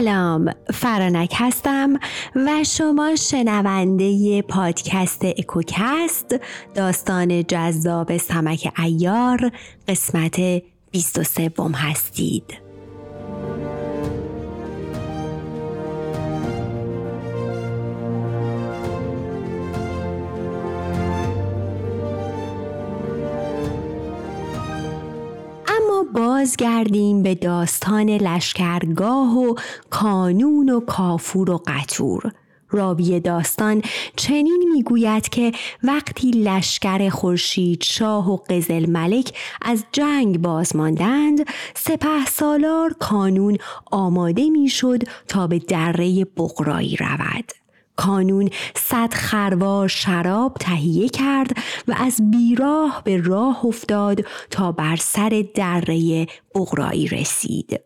سلام فرانک هستم و شما شنونده پادکست اکوکست داستان جذاب سمک ایار قسمت 23 هستید. بازگردیم به داستان لشکرگاه و کانون و کافور و قطور راوی داستان چنین می‌گوید که وقتی لشکر خورشید شاه و قزل ملک از جنگ بازماندند سپه سالار کانون آماده می‌شد تا به دره بقرایی رود. کانون صد خروار شراب تهیه کرد و از بیراه به راه افتاد تا بر سر دره بغرایی رسید.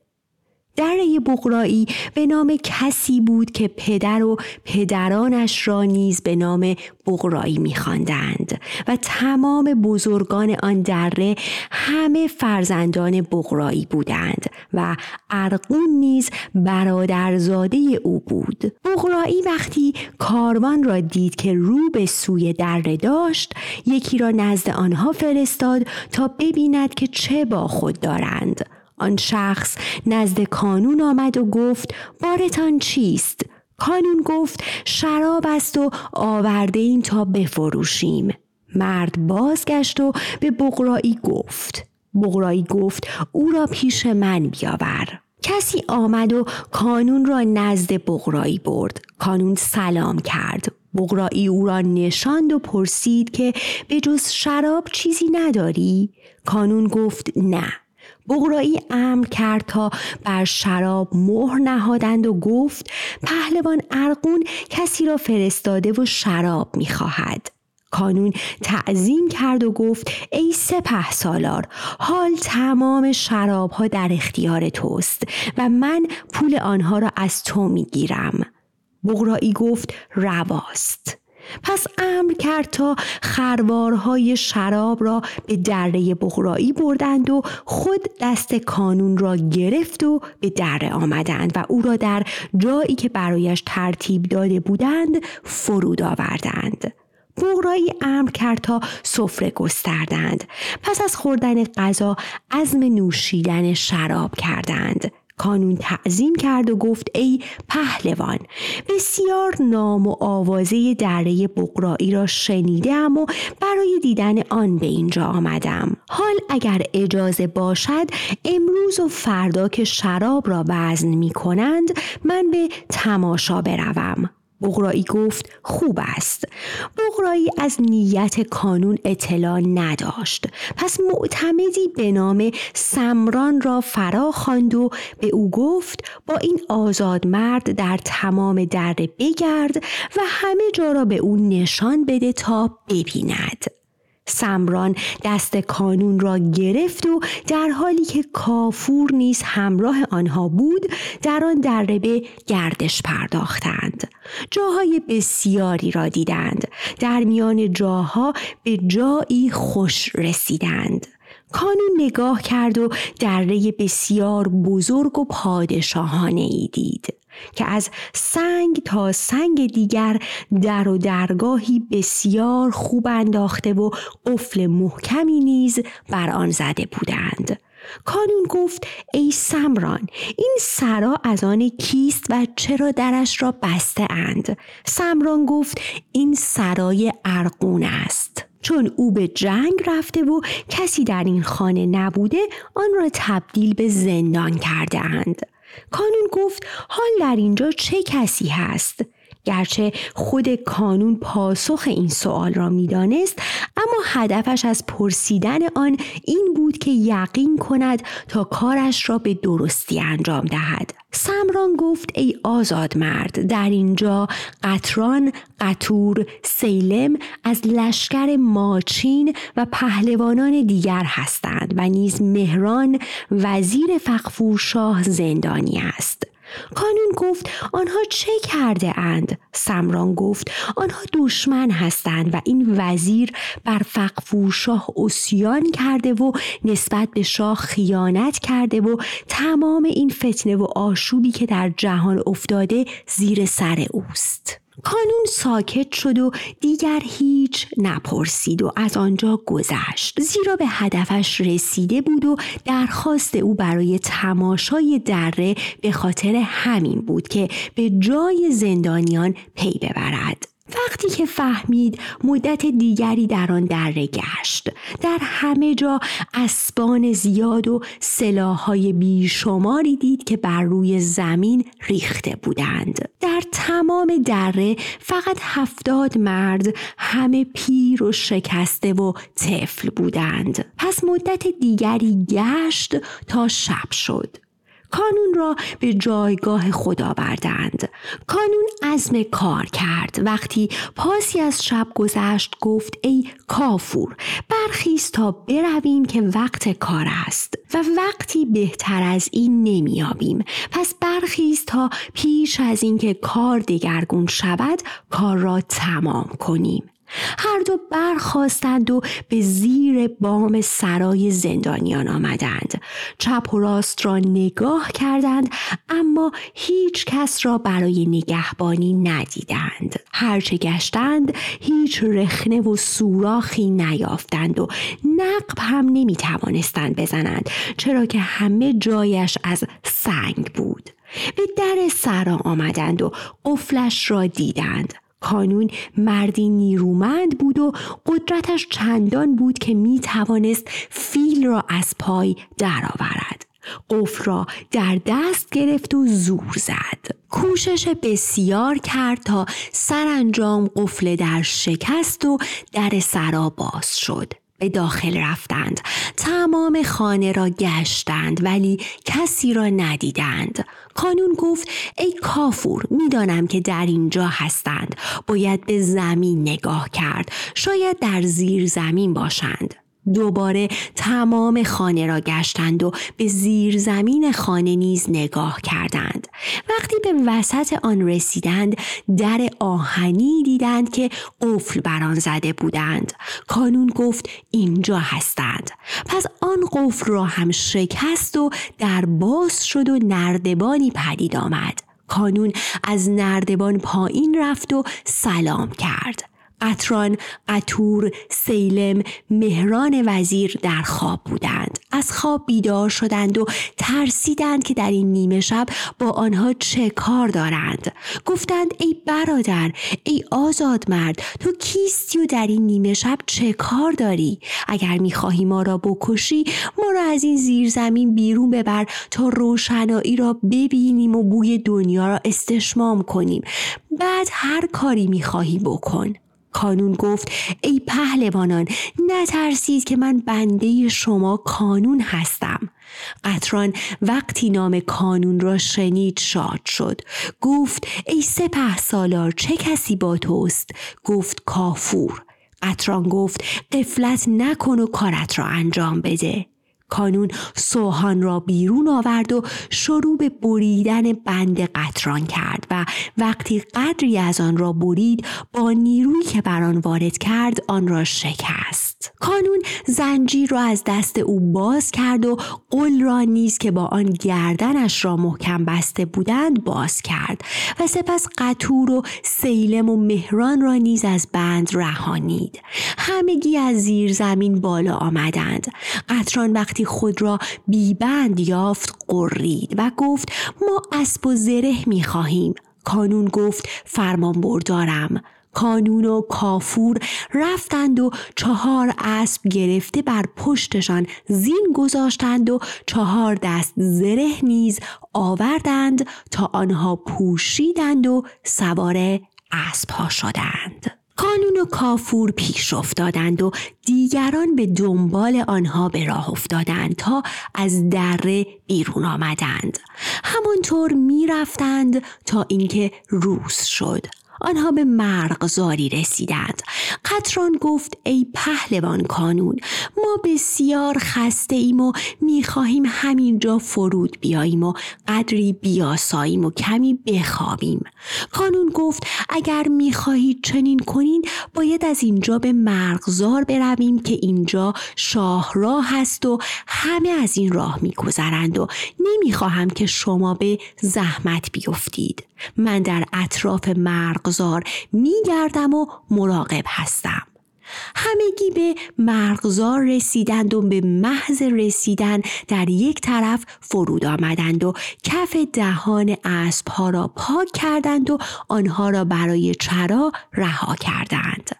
دره بغرایی به نام کسی بود که پدر و پدرانش را نیز به نام بغرایی میخواندند و تمام بزرگان آن دره همه فرزندان بغرایی بودند و ارقون نیز برادرزاده او بود. بغرایی وقتی کاروان را دید که رو به سوی دره داشت یکی را نزد آنها فرستاد تا ببیند که چه با خود دارند. آن شخص نزد کانون آمد و گفت بارتان چیست؟ کانون گفت شراب است و آورده این تا بفروشیم. مرد بازگشت و به بغرایی گفت. بغرایی گفت او را پیش من بیاور. کسی آمد و کانون را نزد بغرایی برد. کانون سلام کرد. بغرایی او را نشاند و پرسید که به جز شراب چیزی نداری؟ کانون گفت نه. بغرایی امر کرد تا بر شراب مهر نهادند و گفت پهلوان ارقون کسی را فرستاده و شراب می‌خواهد. کانون تعظیم کرد و گفت ای سپه سالار حال تمام شراب ها در اختیار توست و من پول آنها را از تو می‌گیرم. بغرایی گفت رواست. پس امر کرد تا خروارهای شراب را به دره بغرایی بردند و خود دست کانون را گرفت و به دره آمدند و او را در جایی که برایش ترتیب داده بودند فرود آوردند. بغرایی امر کرد تا سفره گستردند پس از خوردن غذا عزم نوشیدن شراب کردند کانون تعظیم کرد و گفت ای پهلوان بسیار نام و آوازه دره بقرایی را شنیدم و برای دیدن آن به اینجا آمدم. حال اگر اجازه باشد امروز و فردا که شراب را وزن می کنند من به تماشا بروم. بغرایی گفت خوب است. بغرایی از نیت کانون اطلاع نداشت. پس معتمدی به نام سمران را فرا خواند و به او گفت با این آزاد مرد در تمام دره بگرد و همه جا را به او نشان بده تا ببیند. سمران دست کانون را گرفت و در حالی که کافور نیز همراه آنها بود در آن دره به گردش پرداختند. جاهای بسیاری را دیدند. در میان جاها به جایی خوش رسیدند. کانون نگاه کرد و دره بسیار بزرگ و پادشاهانه ای دید. که از سنگ تا سنگ دیگر در و درگاهی بسیار خوب انداخته و قفل محکمی نیز بر آن زده بودند. کانون گفت ای سمران این سرا از آن کیست و چرا درش را بسته اند؟ سمران گفت این سرای ارقون است. چون او به جنگ رفته و کسی در این خانه نبوده آن را تبدیل به زندان کرده اند. کانون گفت حال در اینجا چه کسی هست؟ گرچه خود کانون پاسخ این سوال را می‌دانست اما هدفش از پرسیدن آن این بود که یقین کند تا کارش را به درستی انجام دهد سمران گفت ای آزاد مرد در اینجا قطران، قطور، سیلم از لشکر ماچین و پهلوانان دیگر هستند و نیز مهران وزیر فقفور شاه زندانی است. کانون گفت آنها چه کرده اند؟ سمران گفت آنها دشمن هستند و این وزیر بر فقفور شاه اسیان کرده و نسبت به شاه خیانت کرده و تمام این فتنه و آشوبی که در جهان افتاده زیر سر اوست. کانون ساکت شد و دیگر هیچ نپرسید و از آنجا گذشت. زیرا به هدفش رسیده بود و درخواست او برای تماشای دره به خاطر همین بود که به جای زندانیان پی ببرد. وقتی که فهمید مدت دیگری در آن دره گشت در همه جا اسبان زیاد و سلاحهای بیشماری دید که بر روی زمین ریخته بودند. در تمام دره فقط هفتاد مرد همه پیر و شکسته و طفل بودند. پس مدت دیگری گشت تا شب شد. کانون را به جایگاه خدا بردند کانون عزم کار کرد. وقتی پاسی از شب گذشت گفت ای کافور برخیز تا برویم که وقت کار است. و وقتی بهتر از این نمیابیم پس برخیز تا پیش از اینکه کار دگرگون شود کار را تمام کنیم. هر دو برخواستند و به زیر بام سرای زندانیان آمدند. چپ و راست را نگاه کردند اما هیچ کس را برای نگهبانی ندیدند. هرچه گشتند هیچ رخنه و سوراخی نیافتند و نقب هم نمی توانستند بزنند چرا که همه جایش از سنگ بود. به در سرا آمدند و قفلش را دیدند. کانون مردی نیرومند بود و قدرتش چندان بود که می توانست فیل را از پای درآورد. قفل را در دست گرفت و زور زد. کوشش بسیار کرد تا سرانجام قفل در شکست و در سرا باز شد. به داخل رفتند تمام خانه را گشتند ولی کسی را ندیدند کانون گفت ای کافور می‌دانم که در اینجا هستند. باید به زمین نگاه کرد. شاید در زیر زمین باشند. دوباره تمام خانه را گشتند و به زیر زمین خانه نیز نگاه کردند. وقتی به وسط آن رسیدند در آهنی دیدند که قفل بر آن زده بودند. کانون گفت اینجا هستند. پس آن قفل را هم شکست و در باز شد و نردبانی پدید آمد. کانون از نردبان پایین رفت و سلام کرد. قطران، قطور، سیلم، مهران وزیر در خواب بودند. از خواب بیدار شدند و ترسیدند که در این نیمه شب با آنها چه کار دارند. گفتند ای برادر، ای آزاد مرد، تو کیستی و در این نیمه شب چه کار داری؟ اگر می‌خواهی ما را بکشی، ما را از این زیرزمین بیرون ببر تا روشنایی را ببینیم و بوی دنیا را استشمام کنیم. بعد هر کاری می‌خواهی بکن. کانون گفت ای پهلوانان نترسید که من بنده شما کانون هستم. قطران وقتی نام کانون را شنید شاد شد. گفت ای سپه سالار چه کسی با توست؟ گفت کافور. قطران گفت قفلت نکن و کارت را انجام بده. کانون سوهان را بیرون آورد و شروع به بریدن بند قطران کرد و وقتی قدری از آن را برید با نیرویی که بر آن وارد کرد آن را شکست. کانون زنجیر را از دست او باز کرد و قل را نیز که با آن گردنش را محکم بسته بودند باز کرد و سپس قطور و سیلم و مهران را نیز از بند رهانید همگی از زیر زمین بالا آمدند قطران وقتی خود را بیبند یافت قرید و گفت ما اسب و زره می خواهیم. کانون گفت فرمان بردارم. کانون و کافور رفتند و چهار اسب گرفته بر پشتشان زین گذاشتند و چهار دست زره نیز آوردند تا آنها پوشیدند و سوار اسبها شدند. کانون و کافور پیش افتادند و دیگران به دنبال آنها به راه افتادند تا از دره بیرون آمدند همانطور می‌رفتند تا اینکه روز شد آنها به مرغزاری رسیدند. قطران گفت ای پهلوان کانون ما بسیار خسته ایم و می‌خواهیم همینجا فرود بیاییم و قدری بیاساییم و کمی بخوابیم. کانون گفت اگر می‌خواهید چنین کنین باید از اینجا به مرغزار برویم که اینجا شاهراه هست و همه از این راه میگذرند و نمی‌خواهم که شما به زحمت بیفتید. من در اطراف مرغزار میگردم و مراقب هستم. همگی به مرغزار رسیدند و به محض رسیدن در یک طرف فرود آمدند و کف دهان اسبها را پاک کردند و آنها را برای چرا رها کردند.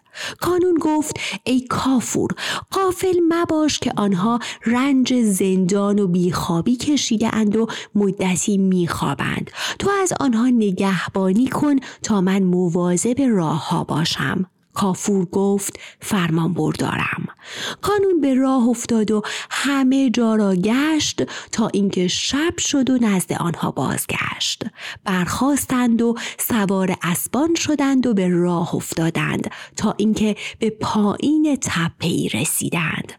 کانون گفت ای کافور قافل مباش که آنها رنج زندان و بیخوابی کشیده اند و مدتی میخوابند. تو از آنها نگهبانی کن تا من مواظب راه ها باشم. کافور گفت فرمان بردارم. کانون به راه افتاد و همه جا را گشت تا اینکه شب شد و نزد آنها بازگشت. برخواستند و سوار اسبان شدند و به راه افتادند تا اینکه به پایین تپه رسیدند.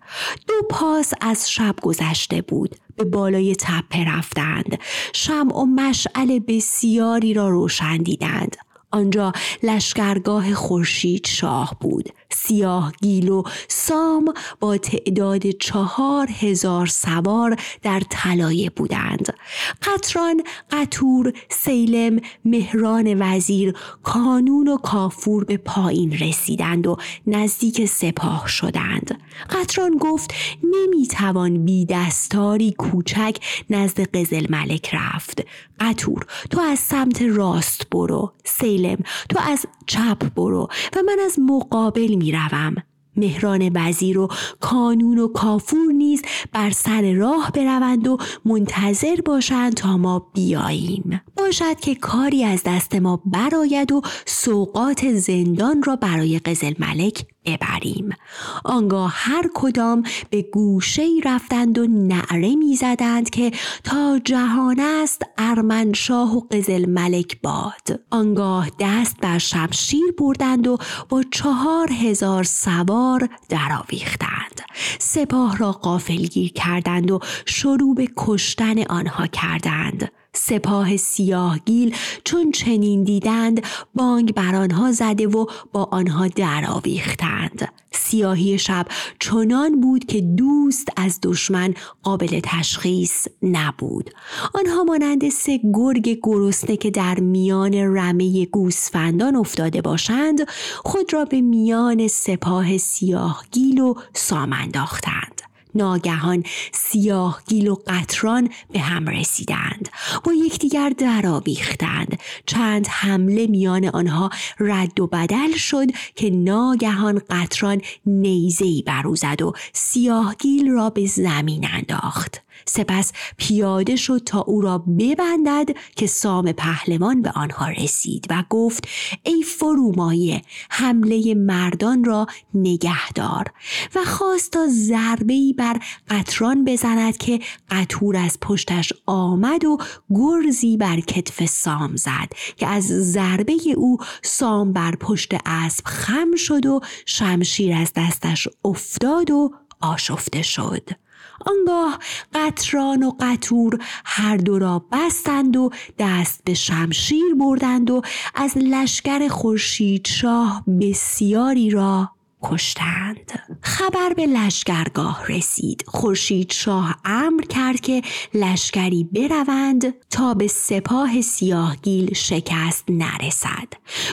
دو پاس از شب گذشته بود به بالای تپه رفتند. شمع و مشعل بسیاری را روشن دیدند. آنجا لشکرگاه خورشید شاه بود. سیاه گیل و سام با تعداد چهار هزار سوار در طلایه بودند. قطران قطور سیلم مهران وزیر کانون و کافور به پایین رسیدند و نزدیک سپاه شدند. قطران گفت نمی‌توان بی دستاری کوچک نزد قزل ملک رفت. قطور تو از سمت راست برو. سیلم تو از چپ برو و من از مقابل می‌روم. مهران وزیر و کانون و کافور نیز بر سر راه بروند و منتظر باشند تا ما بیاییم. باشد که کاری از دست ما براید و سوقات زندان را برای قزل ملک ببریم. آنگاه هر کدام به گوشه رفتند و نعره می زدند که تا جهان است ارمنشاه و قزل ملک باد. آنگاه دست بر شمشیر بردند و با چهار هزار سوار درآویختند. سپاه را قافلگیر کردند و شروع به کشتن آنها کردند. سپاه سیاهگیل چون چنین دیدند بانگ بر آنها زده و با آنها درآویختند. سیاهی شب چنان بود که دوست از دشمن قابل تشخیص نبود. آنها مانند سه گرگ گرسنه که در میان رمه گوسفندان افتاده باشند خود را به میان سپاه سیاهگیل و سام انداختند. ناگهان سیاه گیل و قطران به هم رسیدند. با یکدیگر درآویختند چند حمله میان آنها رد و بدل شد که ناگهان قطران نیزهای بروزد و سیاهگیل را به زمین انداخت. سپس پیاده شد تا او را ببندد که سام پهلوان به آنها رسید و گفت ای فرومایه حمله مردان را نگهدار و خواست تا ضربه بر قطران بزند که قطور از پشتش آمد و گرزی بر کتف سام زد که از ضربه او سام بر پشت اسب خم شد و شمشیر از دستش افتاد و آشفته شد. آنگاه قطران و قطور هر دو را بستند و دست به شمشیر بردند و از لشکر خورشید شاه بسیاری را کشتند. خبر به لشکرگاه رسید. خورشید شاه امر کرد که لشکری بروند تا به سپاه سیاهگیل شکست نرسد.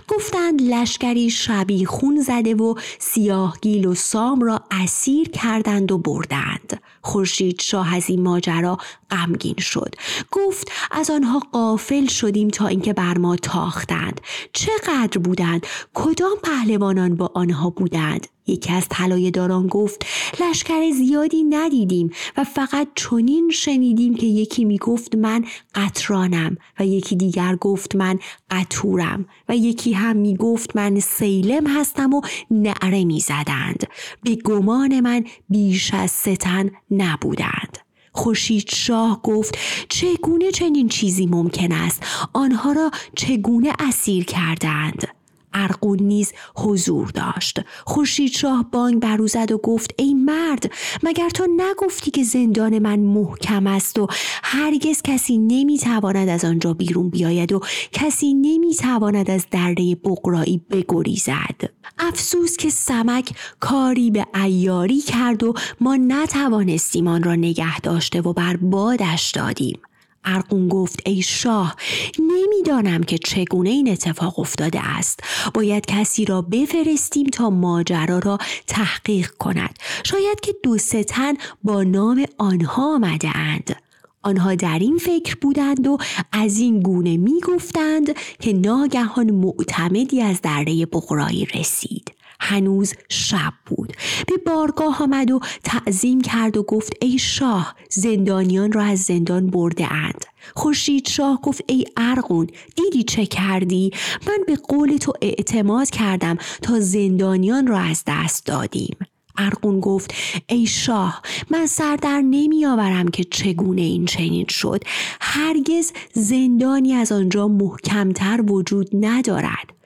گفتند لشکری شبی خون زده و سیاهگیل و سام را اسیر کردند و بردند. خورشید شاه از این ماجرا غمگین شد. گفت از آنها قافل شدیم تا اینکه بر ما تاختند. چقدر بودند؟ کدام پهلوانان با آنها بودند؟ یکی از طلایه داران گفت لشکر زیادی ندیدیم و فقط چنین شنیدیم که یکی می گفت من قطرانم و یکی دیگر گفت من قطورم و یکی هم می گفت من سیلم هستم و نعره می زدند به گمان من بیش از ستن نبودند. خورشید شاه گفت چگونه چنین چیزی ممکن است؟ آنها را چگونه اسیر کردند؟ ارقون نیز حضور داشت. خورشید شاه بانگ برو زد و گفت ای مرد مگر تو نگفتی که زندان من محکم است و هرگز کسی نمی‌تواند از آنجا بیرون بیاید و کسی نمی‌تواند از درده بقرایی بگریزد؟ افسوس که سمک کاری به ایاری کرد و ما نتوانستیم آن را نگه داشته و بر بادش دادیم. ارقون گفت ای شاه نمی‌دانم که چگونه این اتفاق افتاده است. باید کسی را بفرستیم تا ماجرا را تحقیق کند. شاید که دو ستن با نام آنها آمده اند. آنها در این فکر بودند و از این گونه می گفتند که ناگهان معتمدی از درده بغرایی رسید. هنوز شب بود. به بارگاه آمد و تعظیم کرد و گفت ای شاه زندانیان را از زندان برده اند. خورشید شاه گفت ای ارغون دیدی چه کردی؟ من به قول تو اعتماد کردم تا زندانیان را از دست دادیم. ارقون گفت ای شاه من سردر نمی آورم که چگونه این چنین شد. هرگز زندانی از آنجا محکمتر وجود ندارد.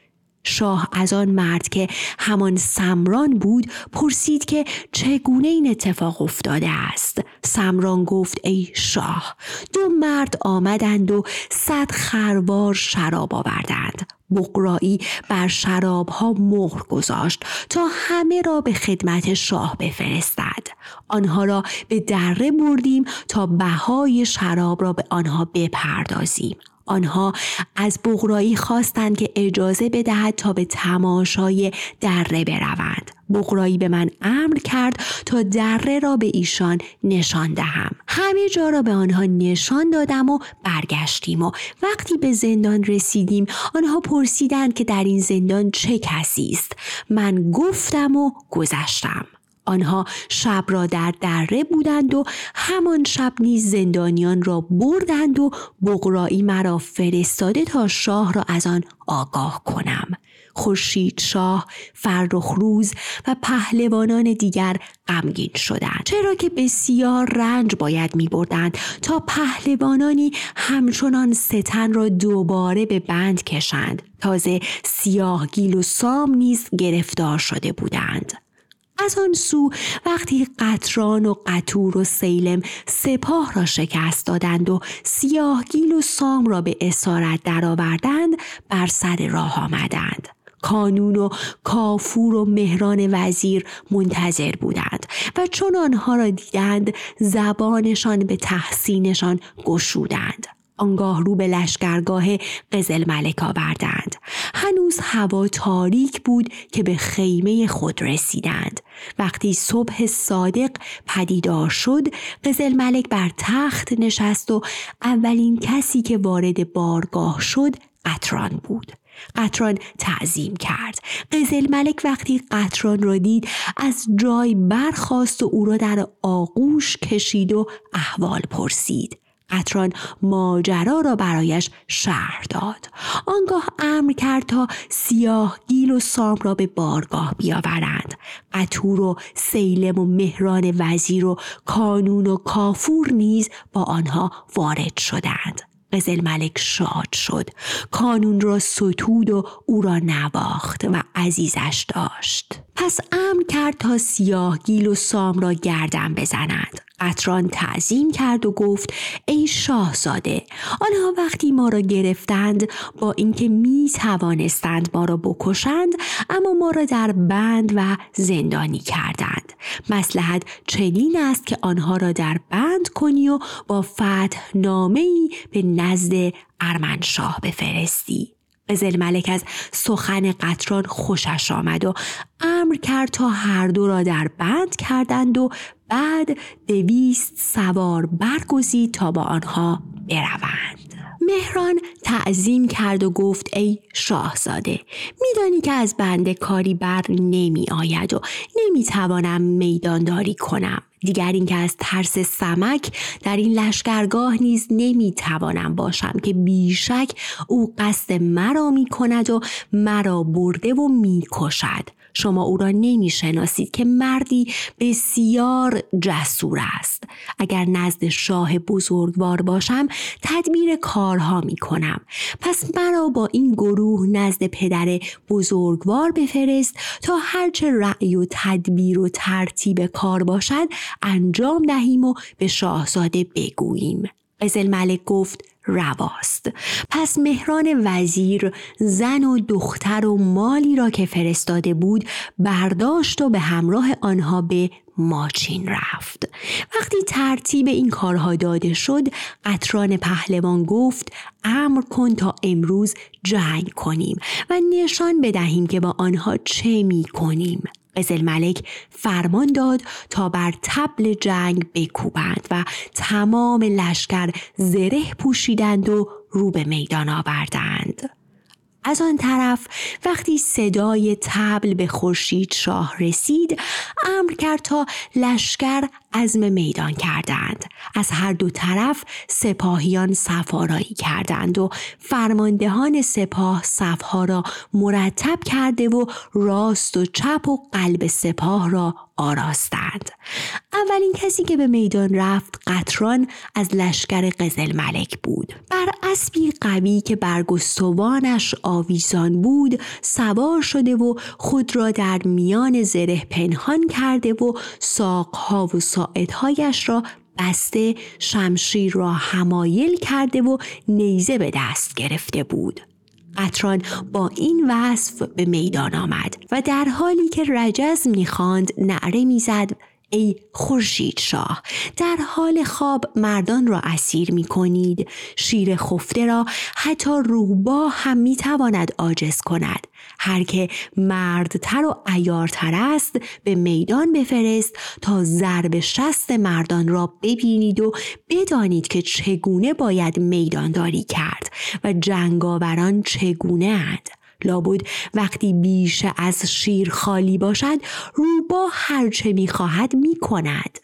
شاه از آن مرد که همان سمران بود پرسید که چگونه این اتفاق افتاده است. سمران گفت ای شاه دو مرد آمدند و صد خروار شراب آوردند. بقرایی بر شرابها مهر گذاشت تا همه را به خدمت شاه بفرستد. آنها را به دره بردیم تا بهای شراب را به آنها بپردازیم. آنها از بغرایی خواستند که اجازه بدهد تا به تماشای دره بروند. بغرایی به من امر کرد تا دره را به ایشان نشان دهم. همه جا را به آنها نشان دادم و برگشتیم و وقتی به زندان رسیدیم آنها پرسیدند که در این زندان چه کسی است. من گفتم و گذشتم. آنها شب را در دره بودند و همان شب نیز زندانیان را بردند و بغرایی مرا فرستاده تا شاه را از آن آگاه کنم. خورشید شاه فرخ روز و پهلوانان دیگر غمگین شدند. چرا که بسیار رنج باید می بردند تا پهلوانانی همچنان ستن را دوباره به بند کشند. تازه سیاه گیل و سام نیز گرفتار شده بودند. از آن سو وقتی قطران و قطور و سیلم سپاه را شکست دادند و سیاهگیل و سام را به اسارت درآوردند بر سر راه آمدند. کانون و کافور و مهران وزیر منتظر بودند و چون آنها را دیدند زبانشان به تحسینشان گشودند. آنگاه رو به لشکرگاه قزل ملک آوردند. هنوز هوا تاریک بود که به خیمه خود رسیدند. وقتی صبح صادق پدیدار شد قزل ملک بر تخت نشست و اولین کسی که وارد بارگاه شد قطران بود. قطران تعظیم کرد. قزل ملک وقتی قطران را دید از جای برخواست و او را در آغوش کشید و احوال پرسید. قطران ماجرا را برایش شهر داد. آنگاه امر کرد تا سیاه گیل و سام را به بارگاه بیاورند. قطور و سیلم و مهران وزیر و کانون و کافور نیز با آنها وارد شدند. قزل ملک شاد شد. کانون را ستود و او را نواخت و عزیزش داشت. پس امر کرد تا سیاه گیل و سام را گردن بزنند قطران تعظیم کرد و گفت ای شاهزاده آنها وقتی ما را گرفتند با اینکه می توانستند ما را بکشند اما ما را در بند و زندانی کردند. مسلحت چنین است که آنها را در بند کنی و با فتح نامه به نزد ارمنشاه بفرستی. قزل ملک از سخن قطران خوشش آمد و امر کرد تا هر دو را در بند کردند و بعد دویست سوار برگزید تا با آنها بروند. مهران تعظیم کرد و گفت ای شاهزاده میدانی که از بنده کاری بر نمی آید و نمی توانم میدانداری کنم. دیگر اینکه از ترس سمک در این لشکرگاه نیز نمی توانم باشم که بیشک او قصد مرا می کند و مرا برده و می کشد شما او را نمی‌شناسید که مردی بسیار جسور است. اگر نزد شاه بزرگوار باشم تدبیر کارها می کنم پس مرا با این گروه نزد پدر بزرگوار بفرست تا هرچه رأی و تدبیر و ترتیب کار باشد انجام دهیم و به شاهزاده بگوییم. قزل ملک گفت رواست. پس مهران وزیر زن و دختر و مالی را که فرستاده بود برداشت و به همراه آنها به ماچین رفت. وقتی ترتیب این کارها داده شد قطران پهلوان گفت امر کن تا امروز جنگ کنیم و نشان بدهیم که با آنها چه می کنیم قزل ملک فرمان داد تا بر تبل جنگ بکوبند و تمام لشکر زره پوشیدند و رو به میدان آوردند. از آن طرف وقتی صدای تبل به خورشید شاه رسید امر کرد تا لشکر عزم میدان کردند. از هر دو طرف سپاهیان سفارایی کردند و فرماندهان سپاه صفها را مرتب کرده و راست و چپ و قلب سپاه را آراستند. اولین کسی که به میدان رفت قطران از لشکر قزل ملک بود. بر اسبی قوی که برگستوانش آویزان بود سوار شده و خود را در میان زره پنهان کرده و ساقها و ساعدهایش را بسته شمشیر را همایل کرده و نیزه به دست گرفته بود. قطران با این وصف به میدان آمد و در حالی که رجز می‌خواند نعره می‌زد ای خورشید شاه در حال خواب مردان را اسیر می کنید شیر خفته را حتی روبا هم می تواند عاجز کند. هر که مردتر و ایارتر است به میدان بفرست تا ضرب شست مردان را ببینید و بدانید که چگونه باید میدانداری کرد و جنگاوران چگونه اند. لابد وقتی بیش از شیر خالی باشد روبا هرچه می‌خواهد می‌کند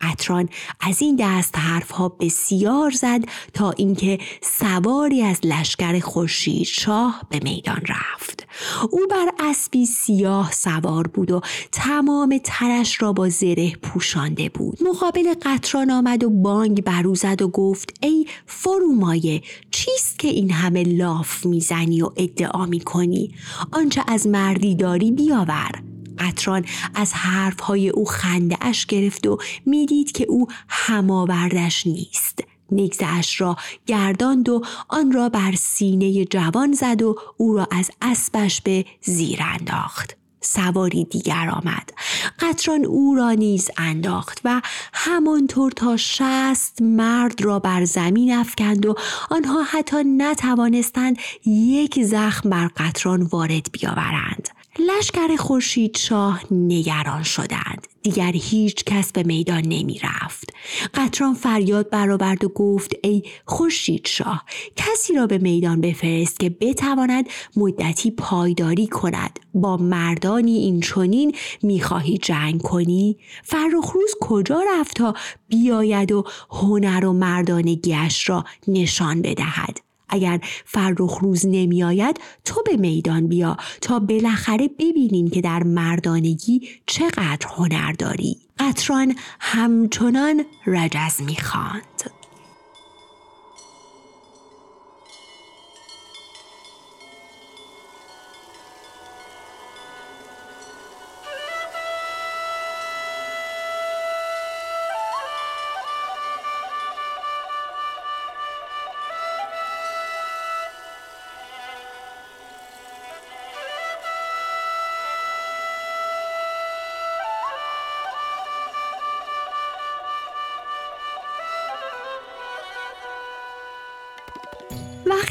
قطران از این دست حرفها بسیار زد تا اینکه سواری از لشکر خورشید شاه به میدان رفت. او بر اسبی سیاه سوار بود و تمام ترش را با زره پوشانده بود. مقابل قطران آمد و بانگ برو زد و گفت ای فرومایه چیست که این همه لاف می‌زنی و ادعا می‌کنی؟ آنچه از مردی داری بیاور. قطران از حرفهای او خنده اش گرفت و می‌دید که او هماوردش نیست. نگزش را گرداند و آن را بر سینه جوان زد و او را از اسبش به زیر انداخت. سواری دیگر آمد. قطران او را نیز انداخت و همانطور تا شست مرد را بر زمین افکند و آنها حتی نتوانستند یک زخم بر قطران وارد بیاورند. لشکر خورشید شاه نگران شدند. دیگر هیچ کس به میدان نمی رفت قطران فریاد برآورد و گفت ای خورشید شاه کسی را به میدان بفرست که بتواند مدتی پایداری کند. با مردانی این چونین می‌خواهی جنگ کنی؟ فرخروز کجا رفت تا بیاید و هنر و مردانگیش را نشان بدهد؟ اگر فرخ روز نمی آید تو به میدان بیا تا بالاخره ببینیم که در مردانگی چقدر هنر داری. قطران همچنان رجز می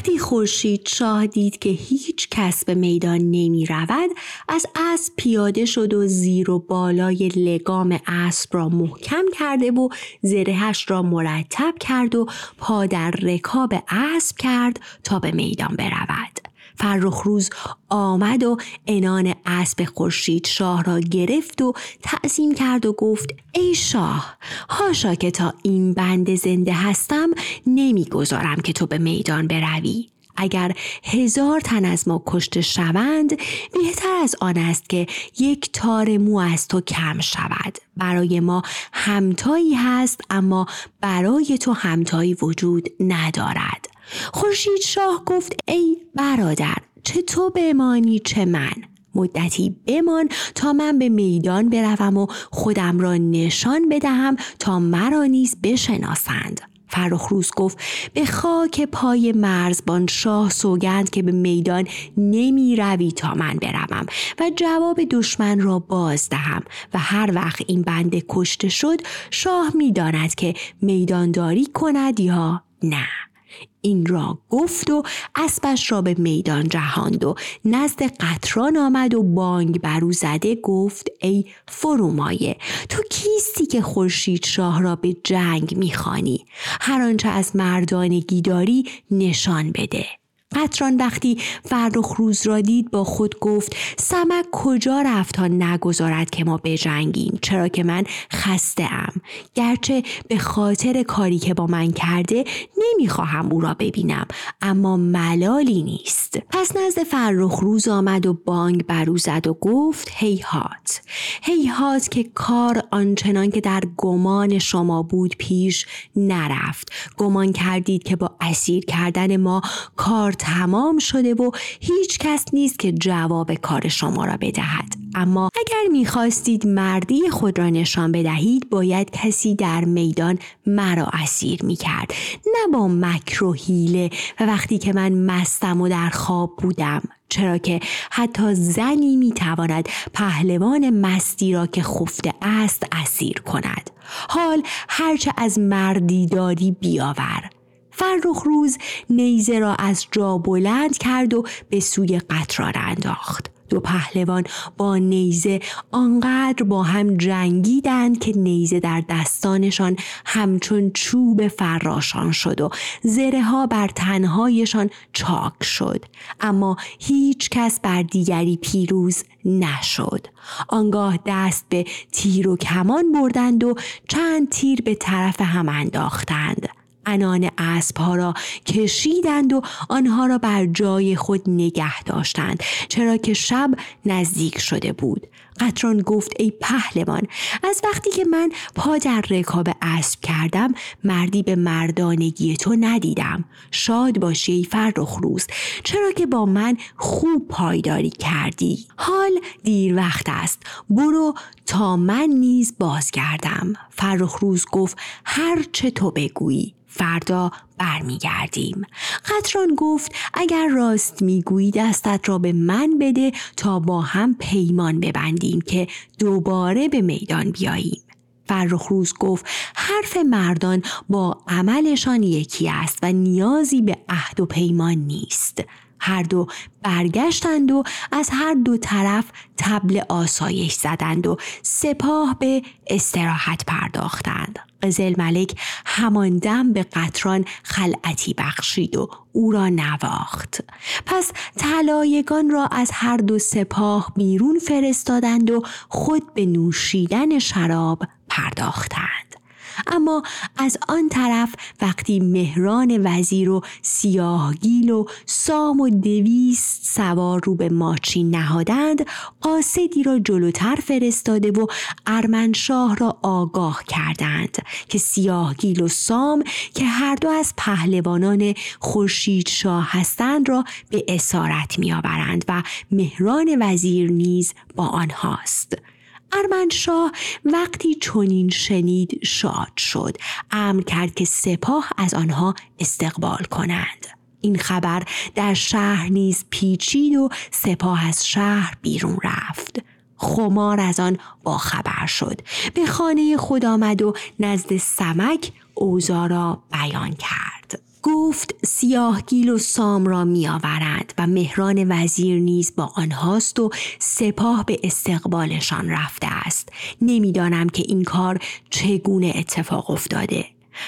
وقتی خورشید شاه دید که هیچ کس به میدان نمی رود از اسب پیاده شد و زیر و بالای لگام اسب را محکم کرده و زرهش را مرتب کرد و پا در رکاب اسب کرد تا به میدان برود. فرخ روز آمد و انان اسب خورشید شاه را گرفت و تعظیم کرد و گفت ای شاه هاشا که تا این بند زنده هستم نمی‌گذارم که تو به میدان بروی. اگر هزار تن از ما کشته شوند بهتر از آن است که یک تار مو از تو کم شود. برای ما همتایی هست اما برای تو همتایی وجود ندارد. خورشید شاه گفت ای برادر چه تو بمانی چه من؟ مدتی بمان تا من به میدان بروم و خودم را نشان بدهم تا مرا نیز بشناسند. فرخروز گفت به خاک پای مرزبان شاه سوگند که به میدان نمی روی تا من بروم و جواب دشمن را باز دهم و هر وقت این بنده کشته شد شاه می‌داند که میدانداری کند یا نه. این را گفت و اسبش را به میدان جهاند و نزد قطران آمد و بانگ برو زده گفت ای فرومایه تو کیستی که خورشید شاه را به جنگ می‌خوانی؟ هر آنچه از مردانگی داری نشان بده. قطران وقتی فرخ روز را دید با خود گفت سمک کجا رفت تا نگذارد که ما بجنگیم؟ چرا که من خسته ام گرچه به خاطر کاری که با من کرده نمی‌خواهم او را ببینم اما ملالی نیست. پس نزد فرخ روز آمد و بانگ برو زد و گفت هیهات هیهات که کار آنچنان که در گمان شما بود پیش نرفت. گمان کردید که با اسیر کردن ما کار تمام شده و هیچ کس نیست که جواب کار شما را بدهد. اما اگر می‌خواستید مردی خود را نشان بدهید باید کسی در میدان مرا اسیر می‌کرد. نه با مکر و حیله. و وقتی که من مستم و در خواب بودم چرا که حتی زنی می‌تواند پهلوان مستی را که خفته است اسیر کند. حال هرچه از مردی داری بیاور. فرخ روز نیزه را از جا بلند کرد و به سوی قطران انداخت. دو پهلوان با نیزه آنقدر با هم جنگیدند که نیزه در دستانشان همچون چوب فراشان شد و زره ها بر تنهایشان چاک شد. اما هیچ کس بر دیگری پیروز نشد. آنگاه دست به تیر و کمان بردند و چند تیر به طرف هم انداختند. انان اسبها را کشیدند و آنها را بر جای خود نگه داشتند چرا که شب نزدیک شده بود. قطران گفت ای پهلوان از وقتی که من پا در رکاب اسب کردم مردی به مردانگی تو ندیدم. شاد باشی ای فرخ روز چرا که با من خوب پایداری کردی. حال دیر وقت است برو تا من نیز بازگردم. فرخ روز گفت هر چه تو بگویی. فردا برمیگردیم. قطران گفت اگر راست می‌گویی دستت را به من بده تا با هم پیمان ببندیم که دوباره به میدان بیاییم. فرخ روز گفت حرف مردان با عملشان یکی است و نیازی به عهد و پیمان نیست. هر دو برگشتند و از هر دو طرف تبل آسایش زدند و سپاه به استراحت پرداختند. قزل ملک همان دم به قطران خلعتی بخشید و او را نواخت. پس طلایگان را از هر دو سپاه بیرون فرستادند و خود به نوشیدن شراب پرداختند. اما از آن طرف وقتی مهران وزیر و سیاهگیل و سام و دویست سوار رو به ماچین نهادند قاصدی را جلوتر فرستاده و ارمنشاه را آگاه کردند که سیاهگیل و سام که هر دو از پهلوانان خورشید شاه هستند را به اسارت میآورند و مهران وزیر نیز با آنهاست. ارمنشاه وقتی چنین شنید شاد شد. امر کرد که سپاه از آنها استقبال کنند. این خبر در شهر نیز پیچید و سپاه از شهر بیرون رفت. خمار از آن با خبر شد. به خانه خود آمد و نزد سمک اوزارا را بیان کرد. گفت سیاهگیل و سام را می آورند و مهران وزیر نیز با آنهاست و سپاه به استقبالشان رفته است. نمی‌دانم که این کار چگونه اتفاق افتاده.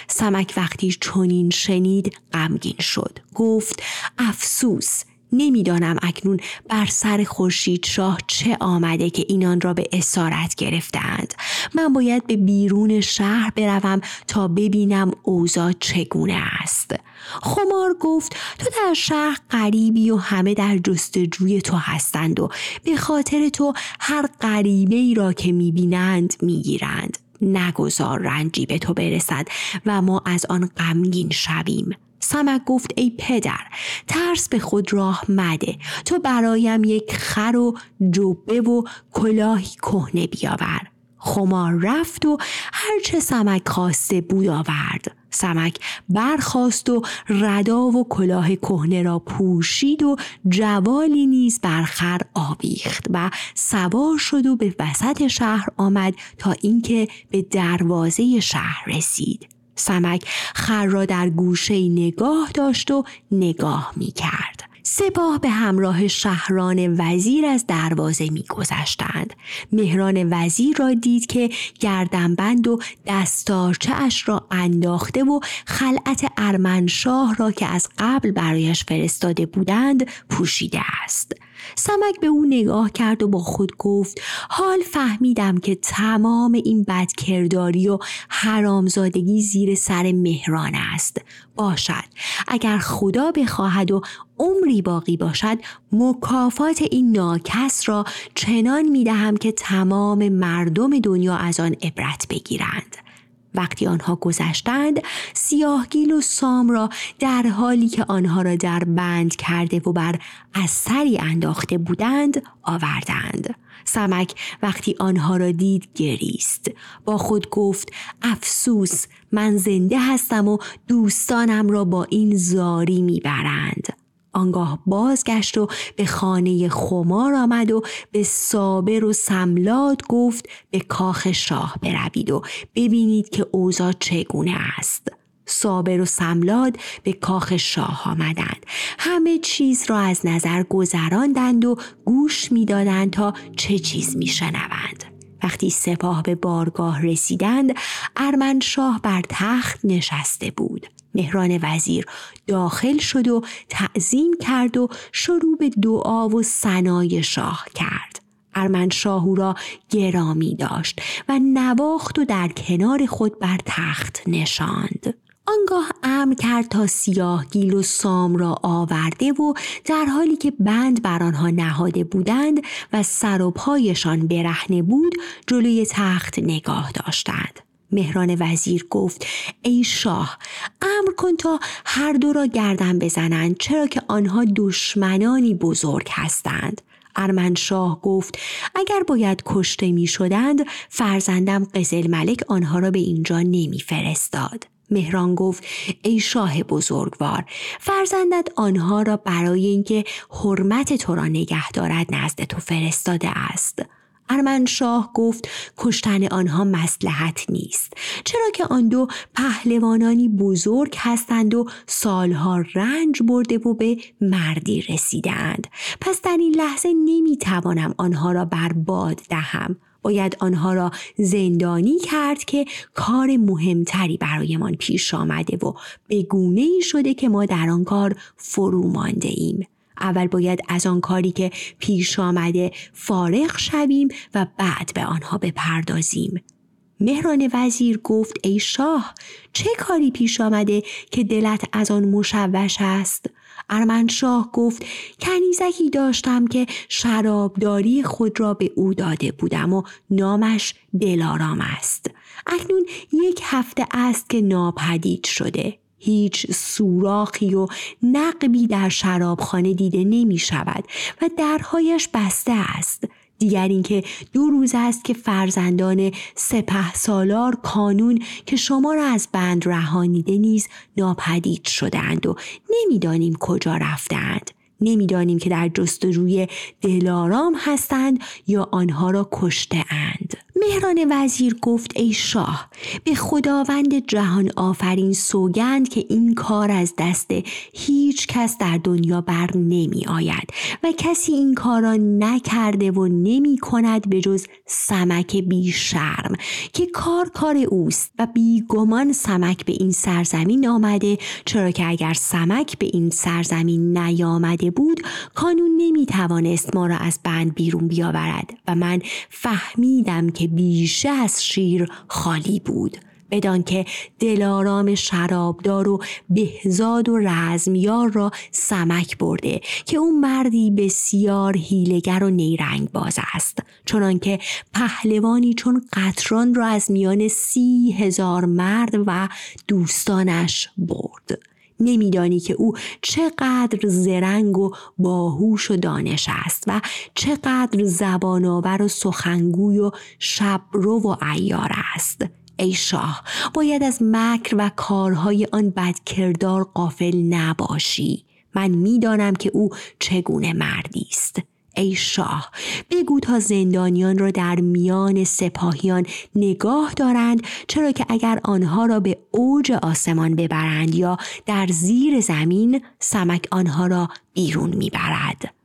سمک وقتی چنین شنید غمگین شد. گفت افسوس! نمی‌دانم اکنون بر سر خورشید شاه چه آمده که اینان را به اسارت گرفتند من باید به بیرون شهر بروم تا ببینم اوضاع چگونه است. خمار گفت تو در شهر غریبی و همه در جستجوی تو هستند و به خاطر تو هر غریبه ای را که می‌بینند می‌گیرند. نگذار رنجی به تو برسد و ما از آن غمگین شویم. سمک گفت ای پدر ترس به خود راه مده. تو برایم یک خر و جبه و کلاهی کهنه بیاور. خمار رفت و هرچه سمک خواسته بود آورد. سمک برخاست و ردا و کلاه کهنه را پوشید و جوالی نیز بر خر آویخت و سوار شد و به وسط شهر آمد تا اینکه به دروازه شهر رسید. سمک خر را در گوشه نگاه داشت و نگاه می کرد. سپاه به همراه شهران وزیر از دروازه میگذشتند مهران وزیر را دید که گردنبند و دستارچه اش را انداخته و خلعت ارمنشاه را که از قبل برایش فرستاده بودند پوشیده است سمک به او نگاه کرد و با خود گفت حال فهمیدم که تمام این بدکرداری و حرامزادگی زیر سر مهران است. باشد. اگر خدا بخواهد و عمری باقی باشد مکافات این ناکس را چنان می دهم که تمام مردم دنیا از آن عبرت بگیرند. وقتی آنها گذشتند سیاهگیل و سام را در حالی که آنها را در بند کرده و بر اثری انداخته بودند آوردند. سمک وقتی آنها را دید گریست. با خود گفت افسوس من زنده هستم و دوستانم را با این زاری می‌برند. آنگاه بازگشت و به خانه خمار آمد و به صابر و سملاد گفت به کاخ شاه بروید و ببینید که اوضاع چگونه است. صابر و سملاد به کاخ شاه آمدند. همه چیز را از نظر گذراندند و گوش می‌دادند تا چه چیز میشنوند. وقتی سپاه به بارگاه رسیدند ارمنشاه بر تخت نشسته بود. مهران وزیر داخل شد و تعظیم کرد و شروع به دعا و سنای شاه کرد. ارمنشاه او را گرامی داشت و نواخت و در کنار خود بر تخت نشاند. آنگاه امر کرد تا سیاه گیل و سام را آورده و در حالی که بند بر آنها نهاده بودند و سر و پایشان برهنه بود جلوی تخت نگاه داشتند مهران وزیر گفت ای شاه امر کن تا هر دو را گردن بزنند چرا که آنها دشمنانی بزرگ هستند ارمنشاه گفت اگر باید کشته می شدند فرزندم قزل ملک آنها را به اینجا نمی فرستاد. مهران گفت ای شاه بزرگوار فرزندت آنها را برای اینکه حرمت تو را نگه دارد نزد تو فرستاده است. ارمنشاه گفت کشتن آنها مسلحت نیست چرا که آن دو پهلوانانی بزرگ هستند و سالها رنج برده و به مردی رسیدند پس در این لحظه نمی‌توانم آنها را برباد دهم. باید آنها را زندانی کرد که کار مهمتری برایمان پیش آمده و به گونه ای شده که ما در آن کار فرو مانده ایم. اول باید از آن کاری که پیش آمده فارغ شویم و بعد به آنها بپردازیم. مهران وزیر گفت ای شاه چه کاری پیش آمده که دلت از آن مشوش است؟ ارمنشاه گفت کنیزکی داشتم که شرابداری خود را به او داده بودم و نامش دلارام است. اکنون یک هفته است که ناپدید شده. هیچ سوراخی و نقبی در شرابخانه دیده نمی شود و درهایش بسته است. دیگر اینکه دو روز است که فرزندان سپه سالار کانون که شما را از بند رهانیده نیز ناپدید شدند و نمی‌دانیم کجا رفتند. نمی‌دانیم که در جستجوی دلارام هستند یا آنها را کشته اند. مهران وزیر گفت ای شاه به خداوند جهان آفرین سوگند که این کار از دست هیچ کس در دنیا بر نمی آید و کسی این کارا نکرده و نمی کند به جز سمک بی شرم که کار کار اوست و بیگمان سمک به این سرزمین آمده. چرا که اگر سمک به این سرزمین نیامده بود کانون نمی توانست ما را از بند بیرون بیاورد و من فهمیدم که بیشه از شیر خالی بود بدان که دلارام شرابدار و بهزاد و رزمیار را سمک برده که او مردی بسیار هیلگر و نیرنگ باز است. چنانکه پهلوانی چون قطران را از میان سی هزار مرد و دوستانش برد. نمیدانی که او چقدر زرنگ و باهوش و دانش است و چقدر زبانآور و سخنگوی و شبرو و ایار است. ای شاه باید از مکر و کارهای آن بدکردار قافل نباشی. من می‌دانم که او چگونه مردی است. ای شاه بگو تا زندانیان را در میان سپاهیان نگاه دارند چرا که اگر آنها را به اوج آسمان ببرند یا در زیر زمین سمک آنها را بیرون می‌برد.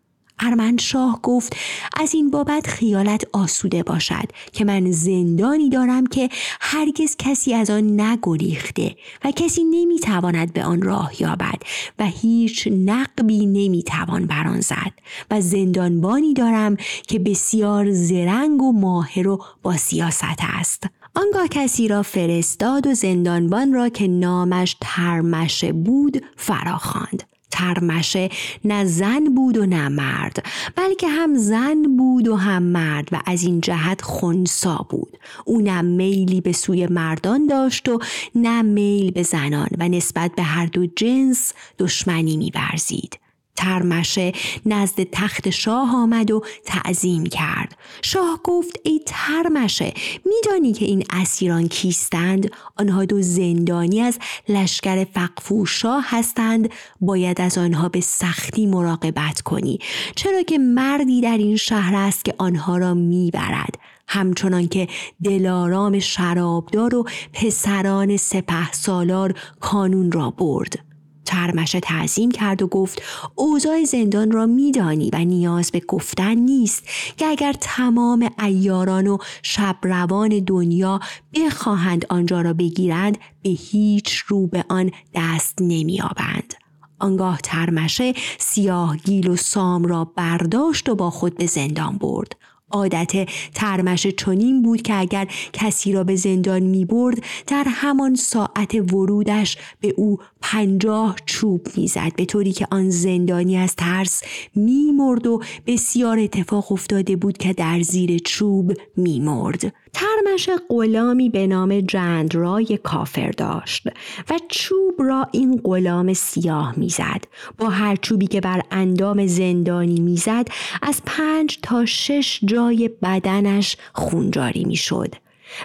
شاه گفت از این بابت خیالت آسوده باشد که من زندانی دارم که هرگز کسی از آن نگریخته و کسی نمی‌تواند به آن راه یابد و هیچ نقبی نمی‌توان بر آن زد و زندانبانی دارم که بسیار زرنگ و ماهر و با سیاست است. آنگاه کسی را فرستاد و زندانبان را که نامش ترمشه بود فراخواند. ترمشه نه زن بود و نه مرد بلکه هم زن بود و هم مرد و از این جهت خونسا بود. او نه میلی به سوی مردان داشت و نه میل به زنان و نسبت به هر دو جنس دشمنی میورزید. ترمشه نزد تخت شاه آمد و تعظیم کرد. شاه گفت ای ترمشه میدانی که این اسیران کیستند؟ آنها دو زندانی از لشکر فقفو شاه هستند باید از آنها به سختی مراقبت کنی. چرا که مردی در این شهر است که آنها را می‌برد. همچنان که دلارام شرابدار و پسران سپه سالار کانون را برد. ترمشه تعظیم کرد و گفت اوضاع زندان را میدانی و نیاز به گفتن نیست که اگر تمام ایاران و شبروان دنیا بخواهند آنجا را بگیرند به هیچ رو به آن دست نمییابند. آنگاه ترمشه سیاه گیل و سام را برداشت و با خود به زندان برد. عادت ترمش چنین بود که اگر کسی را به زندان می برد در همان ساعت ورودش به او پنجاه چوب می‌زد. به طوری که آن زندانی از ترس میمرد و بسیار اتفاق افتاده بود که در زیر چوب میمرد. ترمش غلامی به نام جندرای کافر داشت و چوب را این غلام سیاه می‌زد. با هر چوبی که بر اندام زندانی می‌زد از پنج تا شش جای بدنش خونجاری می‌شد.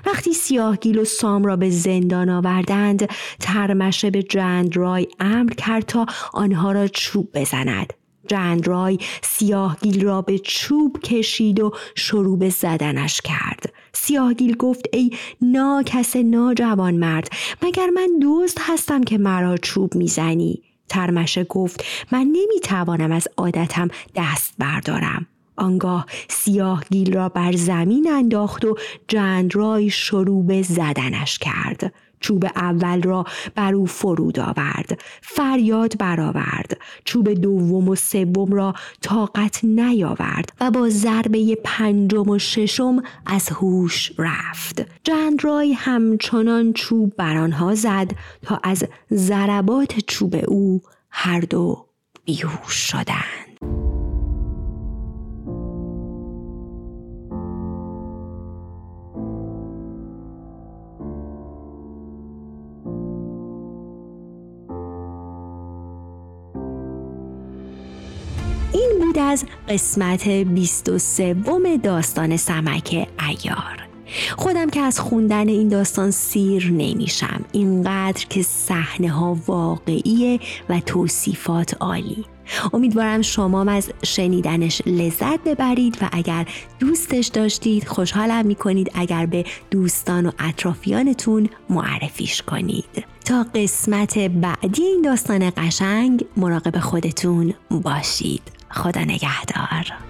وقتی سیاهگیل و سام را به زندان آوردند ترمشه به جندرای امر کرد تا آنها را چوب بزند. جندرای سیاهگیل را به چوب کشید و شروع به زدنش کرد. سیاهگیل گفت ای ناکس ناجوان مرد مگر من دوست هستم که مرا چوب می‌زنی؟ ترمشه گفت من نمی‌توانم از عادتم دست بردارم. آنگاه سیاه گیل را بر زمین انداخت و جندرای شروع به زدنش کرد. چوب اول را بر او فرود آورد. فریاد برآورد. چوب دوم و سوم را طاقت نیاورد و با ضربه پنجم و ششم از هوش رفت. جندرای همچنان چوب بر آنها زد تا از ضربات چوب او هر دو بیهوش شدند. از قسمت 23 داستان سمک ایار. خودم که از خوندن این داستان سیر نمیشم. اینقدر که صحنه ها واقعیه و توصیفات عالی. امیدوارم شما از شنیدنش لذت ببرید و اگر دوستش داشتید خوشحالم می‌کنید اگر به دوستان و اطرافیانتون معرفیش کنید. تا قسمت بعدی این داستان قشنگ مراقب خودتون باشید. خدا نگهدار.